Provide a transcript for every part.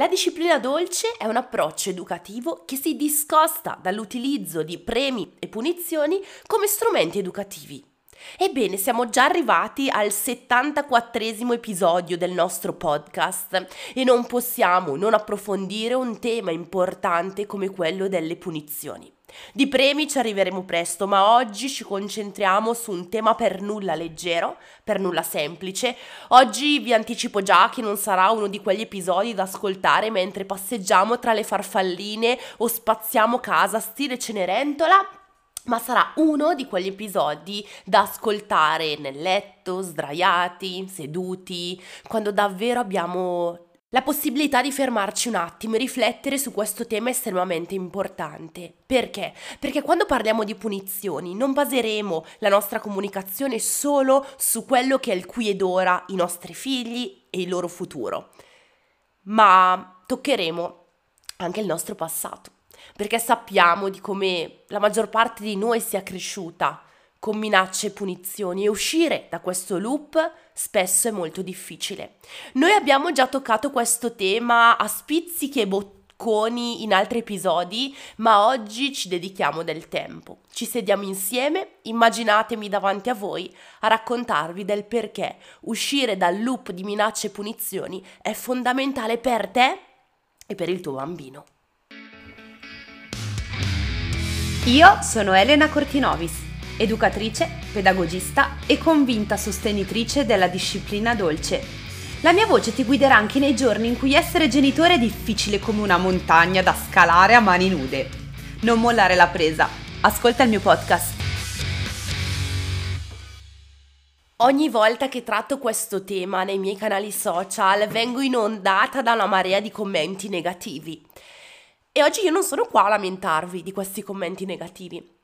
La disciplina dolce è un approccio educativo che si discosta dall'utilizzo di premi e punizioni come strumenti educativi. Ebbene, siamo già arrivati al 74 episodio del nostro podcast e non possiamo non approfondire un tema importante come quello delle punizioni. Di premi ci arriveremo presto, ma oggi ci concentriamo su un tema per nulla leggero, per nulla semplice. Oggi vi anticipo già che non sarà uno di quegli episodi da ascoltare mentre passeggiamo tra le farfalline o spaziamo casa stile Cenerentola, ma sarà uno di quegli episodi da ascoltare nel letto, sdraiati, seduti, quando davvero abbiamo la possibilità di fermarci un attimo e riflettere su questo tema estremamente importante. Perché? Perché quando parliamo di punizioni non baseremo la nostra comunicazione solo su quello che è il qui ed ora, i nostri figli e il loro futuro, ma toccheremo anche il nostro passato, perché sappiamo di come la maggior parte di noi sia cresciuta con minacce e punizioni e uscire da questo loop spesso è molto difficile. Noi abbiamo già toccato questo tema a spizzichi e bocconi in altri episodi, ma oggi ci dedichiamo del tempo. Ci sediamo insieme, immaginatemi davanti a voi, a raccontarvi del perché uscire dal loop di minacce e punizioni è fondamentale per te e per il tuo bambino. Io sono Elena Cortinovis educatrice, pedagogista e convinta sostenitrice della disciplina dolce. La mia voce ti guiderà anche nei giorni in cui essere genitore è difficile come una montagna da scalare a mani nude. Non mollare la presa. Ascolta il mio podcast. Ogni volta che tratto questo tema nei miei canali social vengo inondata da una marea di commenti negativi. E oggi io non sono qua a lamentarvi di questi commenti negativi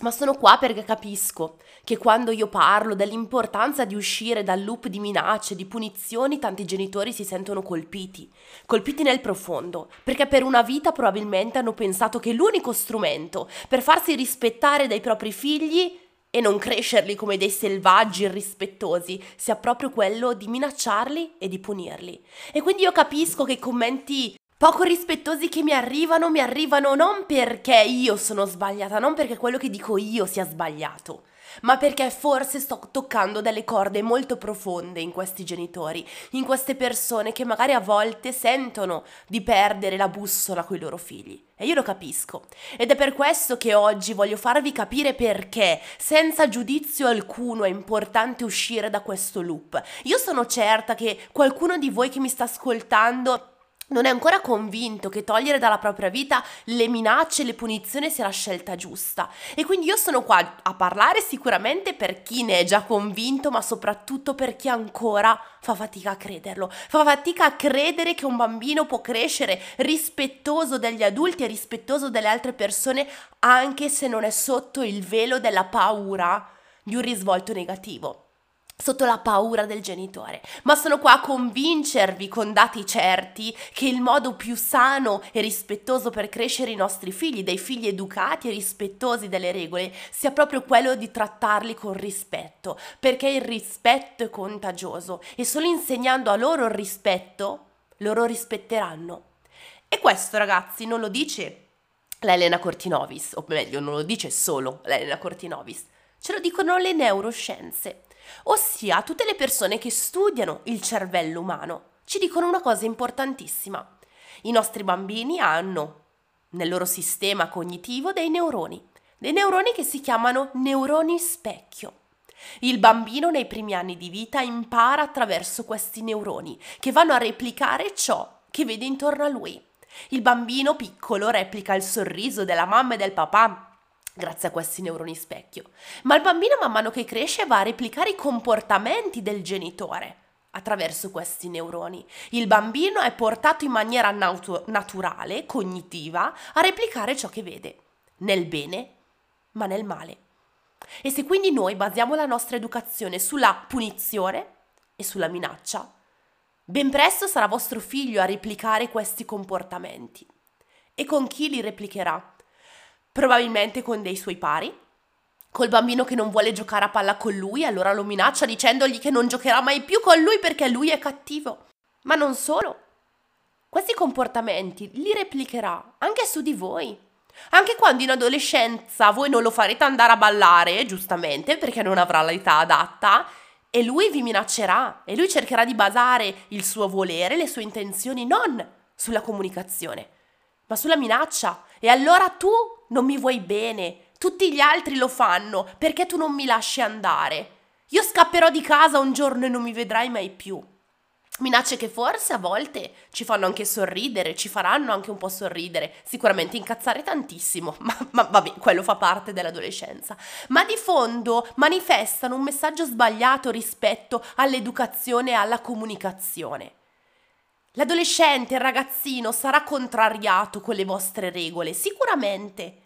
ma sono qua perché capisco che quando io parlo dell'importanza di uscire dal loop di minacce, di punizioni, tanti genitori si sentono colpiti, colpiti nel profondo, perché per una vita probabilmente hanno pensato che l'unico strumento per farsi rispettare dai propri figli e non crescerli come dei selvaggi irrispettosi sia proprio quello di minacciarli e di punirli. E quindi io capisco che i commenti poco rispettosi che mi arrivano, mi arrivano non perché io sono sbagliata, non perché quello che dico io sia sbagliato, ma perché forse sto toccando delle corde molto profonde in questi genitori, in queste persone che magari a volte sentono di perdere la bussola con i loro figli. E io lo capisco. Ed è per questo che oggi voglio farvi capire perché, senza giudizio alcuno, è importante uscire da questo loop. Io sono certa che qualcuno di voi che mi sta ascoltando non è ancora convinto che togliere dalla propria vita le minacce e le punizioni sia la scelta giusta. E quindi io sono qua a parlare sicuramente per chi ne è già convinto, ma soprattutto per chi ancora fa fatica a crederlo. Fa fatica a credere che un bambino può crescere rispettoso degli adulti e rispettoso delle altre persone anche se non è sotto il velo della paura di un risvolto negativo sotto la paura del genitore, ma sono qua a convincervi con dati certi che il modo più sano e rispettoso per crescere i nostri figli, dei figli educati e rispettosi delle regole, sia proprio quello di trattarli con rispetto, perché il rispetto è contagioso e solo insegnando a loro il rispetto, loro rispetteranno. E questo ragazzi non lo dice la Elena Cortinovis, o meglio non lo dice solo la Elena Cortinovis, ce lo dicono le neuroscienze ossia tutte le persone che studiano il cervello umano, ci dicono una cosa importantissima. I nostri bambini hanno nel loro sistema cognitivo dei neuroni, dei neuroni che si chiamano neuroni specchio. Il bambino nei primi anni di vita impara attraverso questi neuroni che vanno a replicare ciò che vede intorno a lui. Il bambino piccolo replica il sorriso della mamma e del papà, grazie a questi neuroni specchio. Ma il bambino man mano che cresce va a replicare i comportamenti del genitore attraverso questi neuroni. Il bambino è portato in maniera natu- naturale, cognitiva, a replicare ciò che vede, nel bene, ma nel male. E se quindi noi basiamo la nostra educazione sulla punizione e sulla minaccia, ben presto sarà vostro figlio a replicare questi comportamenti. E con chi li replicherà? Probabilmente con dei suoi pari. Col bambino che non vuole giocare a palla con lui, allora lo minaccia dicendogli che non giocherà mai più con lui perché lui è cattivo. Ma non solo. questi comportamenti li replicherà anche su di voi. Anche quando in adolescenza voi non lo farete andare a ballare, giustamente, perché non avrà l'età adatta, e lui vi minaccerà e lui cercherà di basare il suo volere, le sue intenzioni non sulla comunicazione, ma sulla minaccia. E allora tu non mi vuoi bene, tutti gli altri lo fanno perché tu non mi lasci andare. Io scapperò di casa un giorno e non mi vedrai mai più. Minacce che forse a volte ci fanno anche sorridere, ci faranno anche un po' sorridere, sicuramente incazzare tantissimo, ma, ma vabbè, quello fa parte dell'adolescenza. Ma di fondo manifestano un messaggio sbagliato rispetto all'educazione e alla comunicazione. L'adolescente, il ragazzino sarà contrariato con le vostre regole, sicuramente,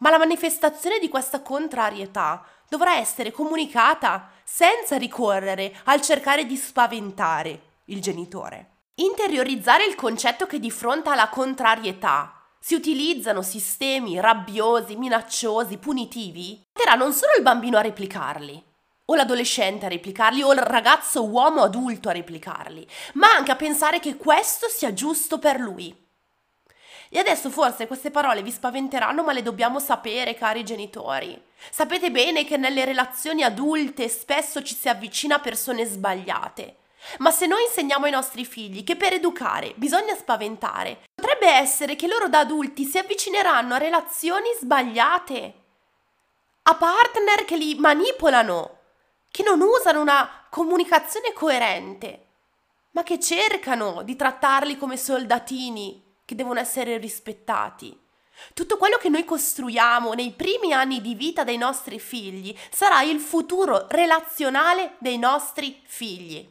ma la manifestazione di questa contrarietà dovrà essere comunicata senza ricorrere al cercare di spaventare il genitore. Interiorizzare il concetto che di fronte alla contrarietà si utilizzano sistemi rabbiosi, minacciosi, punitivi, porterà non solo il bambino a replicarli, o l'adolescente a replicarli, o il ragazzo uomo adulto a replicarli, ma anche a pensare che questo sia giusto per lui. E adesso forse queste parole vi spaventeranno, ma le dobbiamo sapere, cari genitori. Sapete bene che nelle relazioni adulte spesso ci si avvicina a persone sbagliate. Ma se noi insegniamo ai nostri figli che per educare bisogna spaventare, potrebbe essere che loro da adulti si avvicineranno a relazioni sbagliate, a partner che li manipolano, che non usano una comunicazione coerente, ma che cercano di trattarli come soldatini che devono essere rispettati. Tutto quello che noi costruiamo nei primi anni di vita dei nostri figli sarà il futuro relazionale dei nostri figli.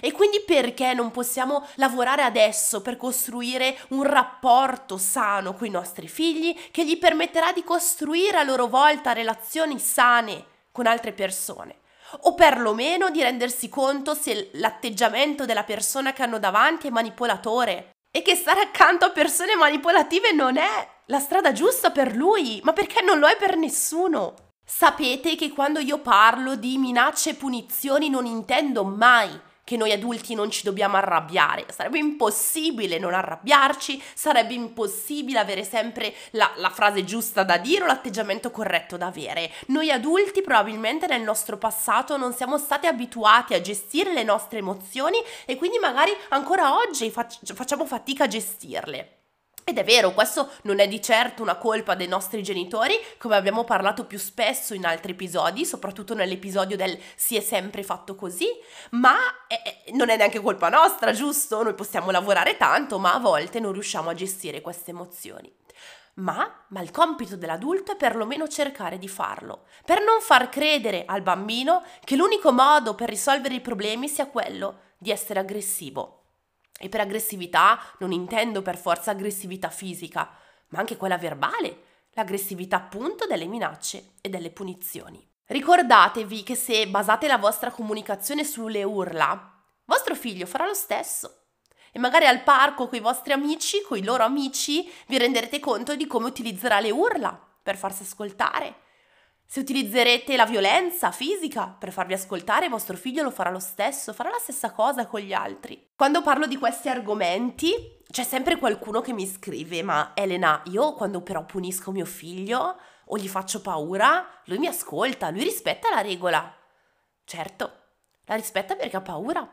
E quindi perché non possiamo lavorare adesso per costruire un rapporto sano con i nostri figli che gli permetterà di costruire a loro volta relazioni sane con altre persone? O perlomeno di rendersi conto se l'atteggiamento della persona che hanno davanti è manipolatore e che stare accanto a persone manipolative non è la strada giusta per lui, ma perché non lo è per nessuno. Sapete che quando io parlo di minacce e punizioni non intendo mai che noi adulti non ci dobbiamo arrabbiare. Sarebbe impossibile non arrabbiarci, sarebbe impossibile avere sempre la, la, frase giusta da dire o l'atteggiamento corretto da avere. Noi adulti probabilmente nel nostro passato non siamo stati abituati a gestire le nostre emozioni e quindi magari ancora oggi fac- facciamo fatica a gestirle. Ed è vero, questo non è di certo una colpa dei nostri genitori, come abbiamo parlato più spesso in altri episodi, soprattutto nell'episodio del si è sempre fatto così, ma è, non è neanche colpa nostra, giusto? Noi possiamo lavorare tanto, ma a volte non riusciamo a gestire queste emozioni. Ma, ma il compito dell'adulto è perlomeno cercare di farlo, per non far credere al bambino che l'unico modo per risolvere i problemi sia quello di essere aggressivo e per aggressività non intendo per forza aggressività fisica, ma anche quella verbale, l'aggressività appunto delle minacce e delle punizioni. Ricordatevi che se basate la vostra comunicazione sulle urla, vostro figlio farà lo stesso. E magari al parco con i vostri amici, con i loro amici, vi renderete conto di come utilizzerà le urla per farsi ascoltare se utilizzerete la violenza fisica per farvi ascoltare, vostro figlio lo farà lo stesso, farà la stessa cosa con gli altri. Quando parlo di questi argomenti, c'è sempre qualcuno che mi scrive, ma Elena, io quando però punisco mio figlio o gli faccio paura, lui mi ascolta, lui rispetta la regola. Certo, la rispetta perché ha paura.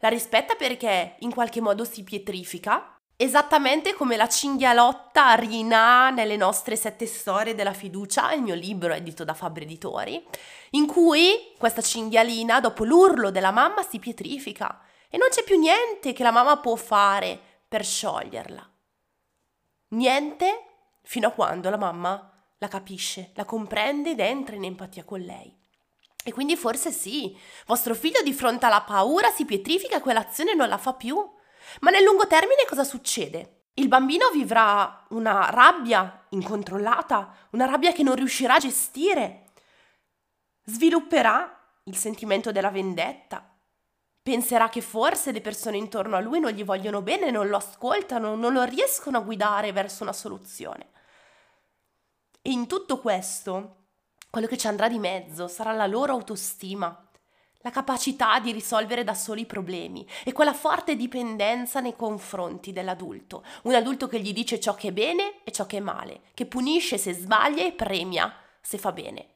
La rispetta perché in qualche modo si pietrifica Esattamente come la cinghialotta Rina nelle nostre sette storie della fiducia, il mio libro edito da Fabri Editori, in cui questa cinghialina, dopo l'urlo della mamma, si pietrifica e non c'è più niente che la mamma può fare per scioglierla. Niente fino a quando la mamma la capisce, la comprende ed entra in empatia con lei. E quindi forse sì, vostro figlio di fronte alla paura si pietrifica e quell'azione non la fa più ma nel lungo termine cosa succede? Il bambino vivrà una rabbia incontrollata, una rabbia che non riuscirà a gestire. Svilupperà il sentimento della vendetta. Penserà che forse le persone intorno a lui non gli vogliono bene, non lo ascoltano, non lo riescono a guidare verso una soluzione. E in tutto questo, quello che ci andrà di mezzo sarà la loro autostima, la capacità di risolvere da soli i problemi e quella forte dipendenza nei confronti dell'adulto, un adulto che gli dice ciò che è bene e ciò che è male, che punisce se sbaglia e premia se fa bene.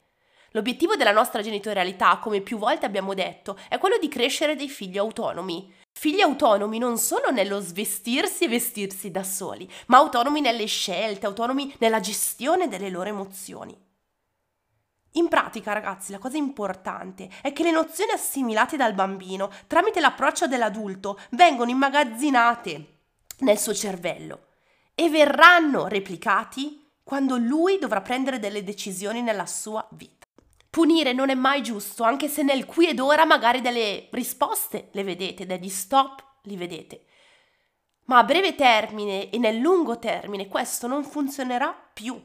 L'obiettivo della nostra genitorialità, come più volte abbiamo detto, è quello di crescere dei figli autonomi. Figli autonomi non solo nello svestirsi e vestirsi da soli, ma autonomi nelle scelte, autonomi nella gestione delle loro emozioni. In pratica, ragazzi, la cosa importante è che le nozioni assimilate dal bambino tramite l'approccio dell'adulto vengono immagazzinate nel suo cervello e verranno replicati quando lui dovrà prendere delle decisioni nella sua vita. Punire non è mai giusto, anche se nel qui ed ora magari delle risposte le vedete, degli stop li vedete. Ma a breve termine e nel lungo termine questo non funzionerà più.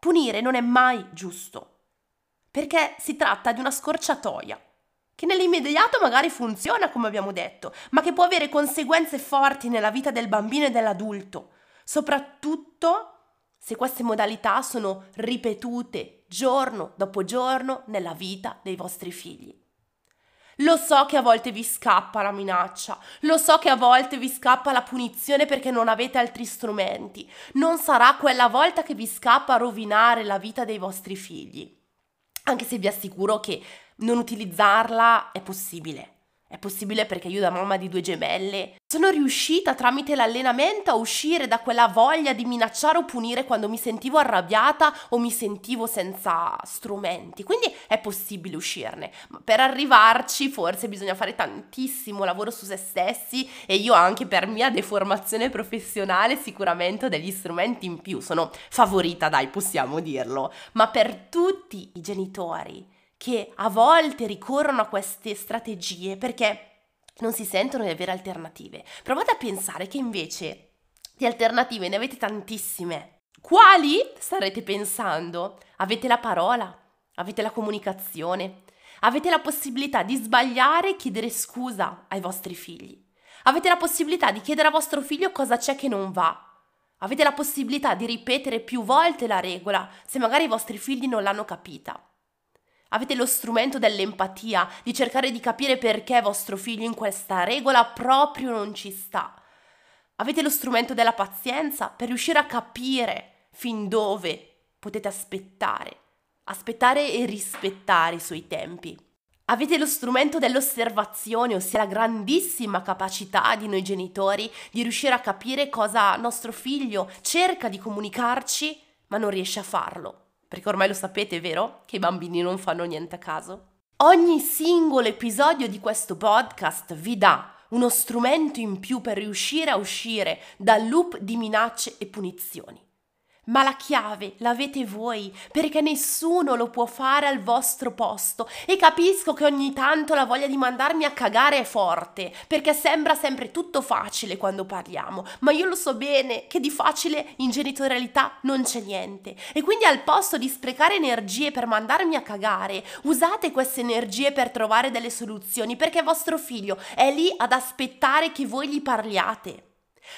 Punire non è mai giusto, perché si tratta di una scorciatoia, che nell'immediato magari funziona, come abbiamo detto, ma che può avere conseguenze forti nella vita del bambino e dell'adulto, soprattutto se queste modalità sono ripetute giorno dopo giorno nella vita dei vostri figli. Lo so che a volte vi scappa la minaccia, lo so che a volte vi scappa la punizione perché non avete altri strumenti. Non sarà quella volta che vi scappa rovinare la vita dei vostri figli. Anche se vi assicuro che non utilizzarla è possibile. È possibile perché io da mamma di due gemelle sono riuscita tramite l'allenamento a uscire da quella voglia di minacciare o punire quando mi sentivo arrabbiata o mi sentivo senza strumenti. Quindi è possibile uscirne. Ma per arrivarci forse bisogna fare tantissimo lavoro su se stessi e io anche per mia deformazione professionale sicuramente ho degli strumenti in più. Sono favorita, dai, possiamo dirlo. Ma per tutti i genitori che a volte ricorrono a queste strategie perché non si sentono di avere alternative. Provate a pensare che invece di alternative ne avete tantissime. Quali starete pensando? Avete la parola, avete la comunicazione, avete la possibilità di sbagliare e chiedere scusa ai vostri figli. Avete la possibilità di chiedere a vostro figlio cosa c'è che non va. Avete la possibilità di ripetere più volte la regola se magari i vostri figli non l'hanno capita. Avete lo strumento dell'empatia, di cercare di capire perché vostro figlio in questa regola proprio non ci sta. Avete lo strumento della pazienza per riuscire a capire fin dove potete aspettare, aspettare e rispettare i suoi tempi. Avete lo strumento dell'osservazione, ossia la grandissima capacità di noi genitori di riuscire a capire cosa nostro figlio cerca di comunicarci, ma non riesce a farlo perché ormai lo sapete, vero? Che i bambini non fanno niente a caso. Ogni singolo episodio di questo podcast vi dà uno strumento in più per riuscire a uscire dal loop di minacce e punizioni ma la chiave l'avete voi, perché nessuno lo può fare al vostro posto. E capisco che ogni tanto la voglia di mandarmi a cagare è forte, perché sembra sempre tutto facile quando parliamo, ma io lo so bene che di facile in genitorialità non c'è niente. E quindi al posto di sprecare energie per mandarmi a cagare, usate queste energie per trovare delle soluzioni, perché vostro figlio è lì ad aspettare che voi gli parliate.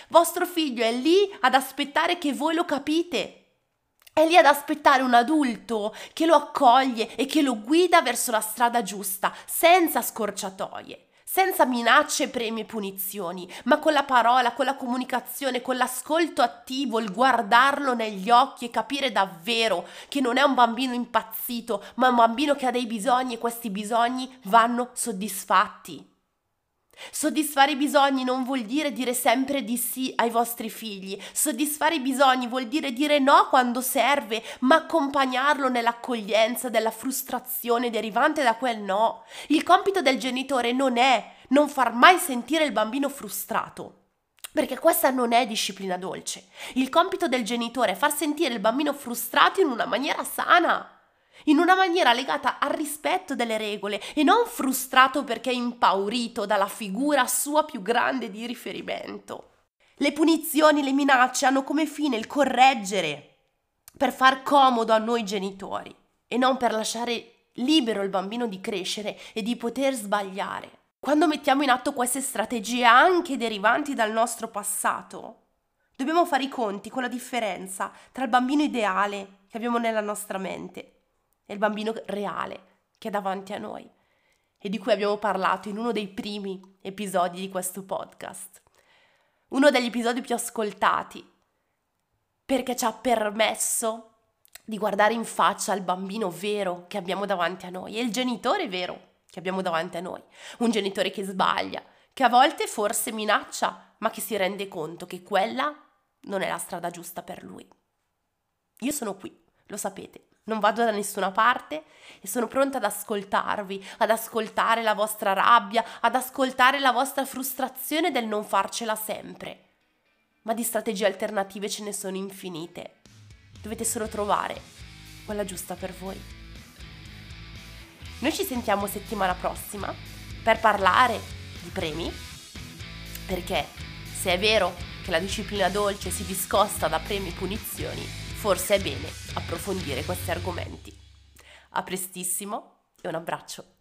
Vostro figlio è lì ad aspettare che voi lo capite. È lì ad aspettare un adulto che lo accoglie e che lo guida verso la strada giusta, senza scorciatoie, senza minacce, premi e punizioni, ma con la parola, con la comunicazione, con l'ascolto attivo, il guardarlo negli occhi e capire davvero che non è un bambino impazzito, ma un bambino che ha dei bisogni e questi bisogni vanno soddisfatti. Soddisfare i bisogni non vuol dire dire sempre di sì ai vostri figli. Soddisfare i bisogni vuol dire dire no quando serve, ma accompagnarlo nell'accoglienza della frustrazione derivante da quel no. Il compito del genitore non è non far mai sentire il bambino frustrato. Perché questa non è disciplina dolce. Il compito del genitore è far sentire il bambino frustrato in una maniera sana in una maniera legata al rispetto delle regole e non frustrato perché impaurito dalla figura sua più grande di riferimento. Le punizioni, le minacce hanno come fine il correggere per far comodo a noi genitori e non per lasciare libero il bambino di crescere e di poter sbagliare. Quando mettiamo in atto queste strategie anche derivanti dal nostro passato, dobbiamo fare i conti con la differenza tra il bambino ideale che abbiamo nella nostra mente e il bambino reale che è davanti a noi e di cui abbiamo parlato in uno dei primi episodi di questo podcast. Uno degli episodi più ascoltati perché ci ha permesso di guardare in faccia il bambino vero che abbiamo davanti a noi e il genitore vero che abbiamo davanti a noi. Un genitore che sbaglia, che a volte forse minaccia, ma che si rende conto che quella non è la strada giusta per lui. Io sono qui, lo sapete, non vado da nessuna parte e sono pronta ad ascoltarvi, ad ascoltare la vostra rabbia, ad ascoltare la vostra frustrazione del non farcela sempre. Ma di strategie alternative ce ne sono infinite. Dovete solo trovare quella giusta per voi. Noi ci sentiamo settimana prossima per parlare di premi, perché se è vero che la disciplina dolce si discosta da premi e punizioni, forse è bene approfondire questi argomenti. A prestissimo e un abbraccio.